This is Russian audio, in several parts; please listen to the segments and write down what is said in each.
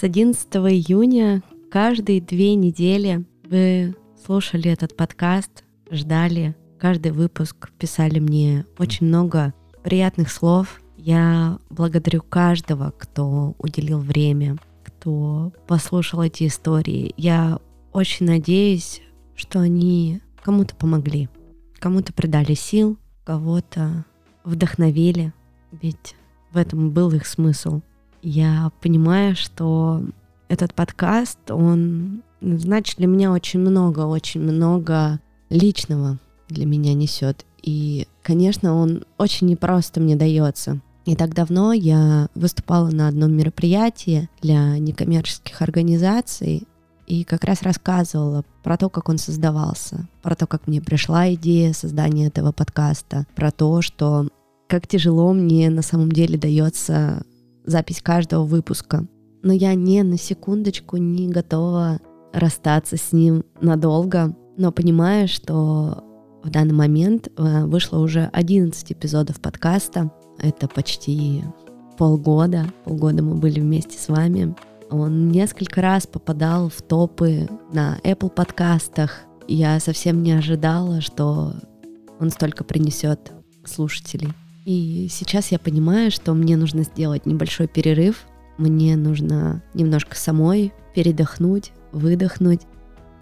С 11 июня каждые две недели вы слушали этот подкаст, ждали каждый выпуск, писали мне очень много приятных слов. Я благодарю каждого, кто уделил время, кто послушал эти истории. Я очень надеюсь, что они кому-то помогли, кому-то придали сил, кого-то вдохновили, ведь в этом был их смысл. Я понимаю, что этот подкаст, он значит для меня очень много, очень много личного для меня несет. И, конечно, он очень непросто мне дается. Не так давно я выступала на одном мероприятии для некоммерческих организаций и как раз рассказывала про то, как он создавался, про то, как мне пришла идея создания этого подкаста, про то, что как тяжело мне на самом деле дается запись каждого выпуска. Но я не на секундочку не готова расстаться с ним надолго, но понимаю, что в данный момент э, вышло уже 11 эпизодов подкаста. Это почти полгода. Полгода мы были вместе с вами. Он несколько раз попадал в топы на Apple подкастах. Я совсем не ожидала, что он столько принесет слушателей. И сейчас я понимаю, что мне нужно сделать небольшой перерыв. Мне нужно немножко самой передохнуть, выдохнуть.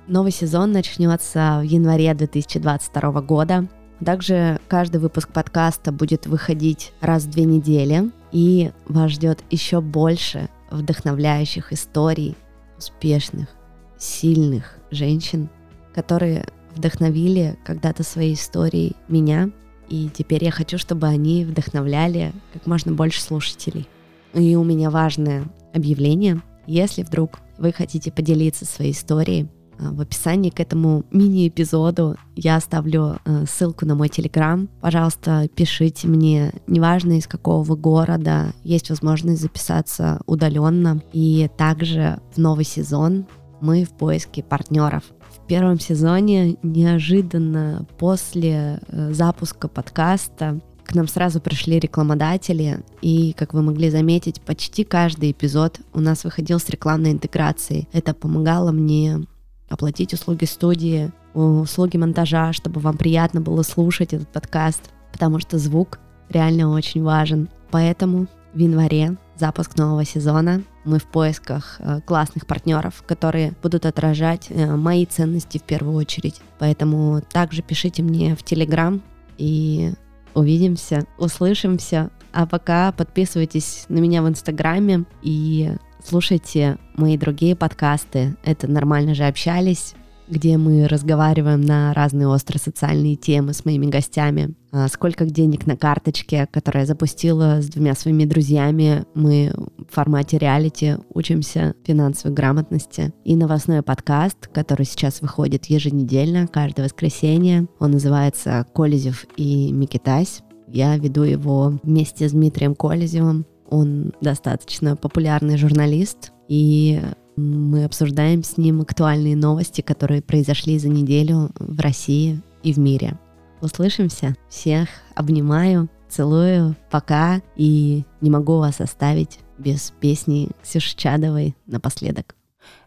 Новый сезон начнется в январе 2022 года. Также каждый выпуск подкаста будет выходить раз в две недели, и вас ждет еще больше вдохновляющих историй успешных, сильных женщин, которые вдохновили когда-то своей историей меня, и теперь я хочу, чтобы они вдохновляли как можно больше слушателей. И у меня важное объявление. Если вдруг вы хотите поделиться своей историей, а, в описании к этому мини-эпизоду я оставлю э, ссылку на мой телеграм. Пожалуйста, пишите мне, неважно из какого вы города, есть возможность записаться удаленно. И также в новый сезон мы в поиске партнеров. В первом сезоне неожиданно после э, запуска подкаста к нам сразу пришли рекламодатели, и, как вы могли заметить, почти каждый эпизод у нас выходил с рекламной интеграцией. Это помогало мне оплатить услуги студии, услуги монтажа, чтобы вам приятно было слушать этот подкаст, потому что звук реально очень важен. Поэтому в январе запуск нового сезона. Мы в поисках э, классных партнеров, которые будут отражать э, мои ценности в первую очередь. Поэтому также пишите мне в Телеграм и увидимся, услышимся. А пока подписывайтесь на меня в Инстаграме и Слушайте мои другие подкасты. Это «Нормально же общались», где мы разговариваем на разные острые социальные темы с моими гостями. А сколько денег на карточке, которую я запустила с двумя своими друзьями. Мы в формате реалити учимся финансовой грамотности. И новостной подкаст, который сейчас выходит еженедельно, каждое воскресенье. Он называется «Колезев и Микитась». Я веду его вместе с Дмитрием Колезевым. Он достаточно популярный журналист, и мы обсуждаем с ним актуальные новости, которые произошли за неделю в России и в мире. Услышимся. Всех обнимаю, целую, пока. И не могу вас оставить без песни Ксюши Чадовой напоследок.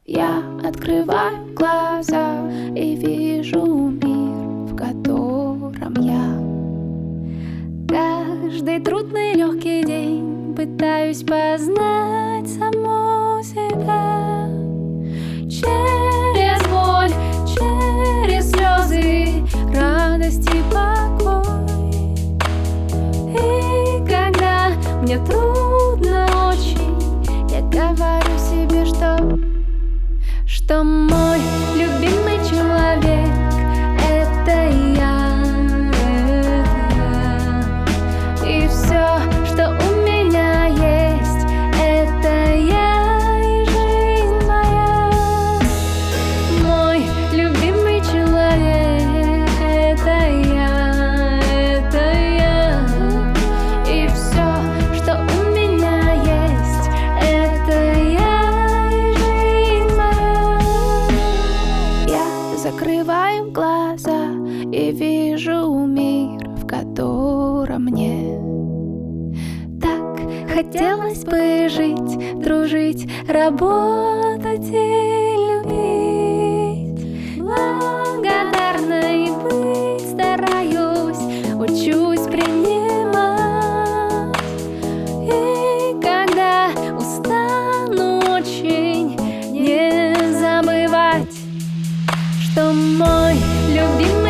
Я открываю глаза и вижу мир, в котором я Каждый трудный легкий день Пытаюсь познать саму себя Через боль, через слезы Радость и покой. И когда мне трудно очень Я говорю себе, что Что мой любимый дура мне. Так хотелось бы жить, дружить, работать и любить. Благодарной быть стараюсь, учусь принимать. И когда устану очень, не забывать, что мой любимый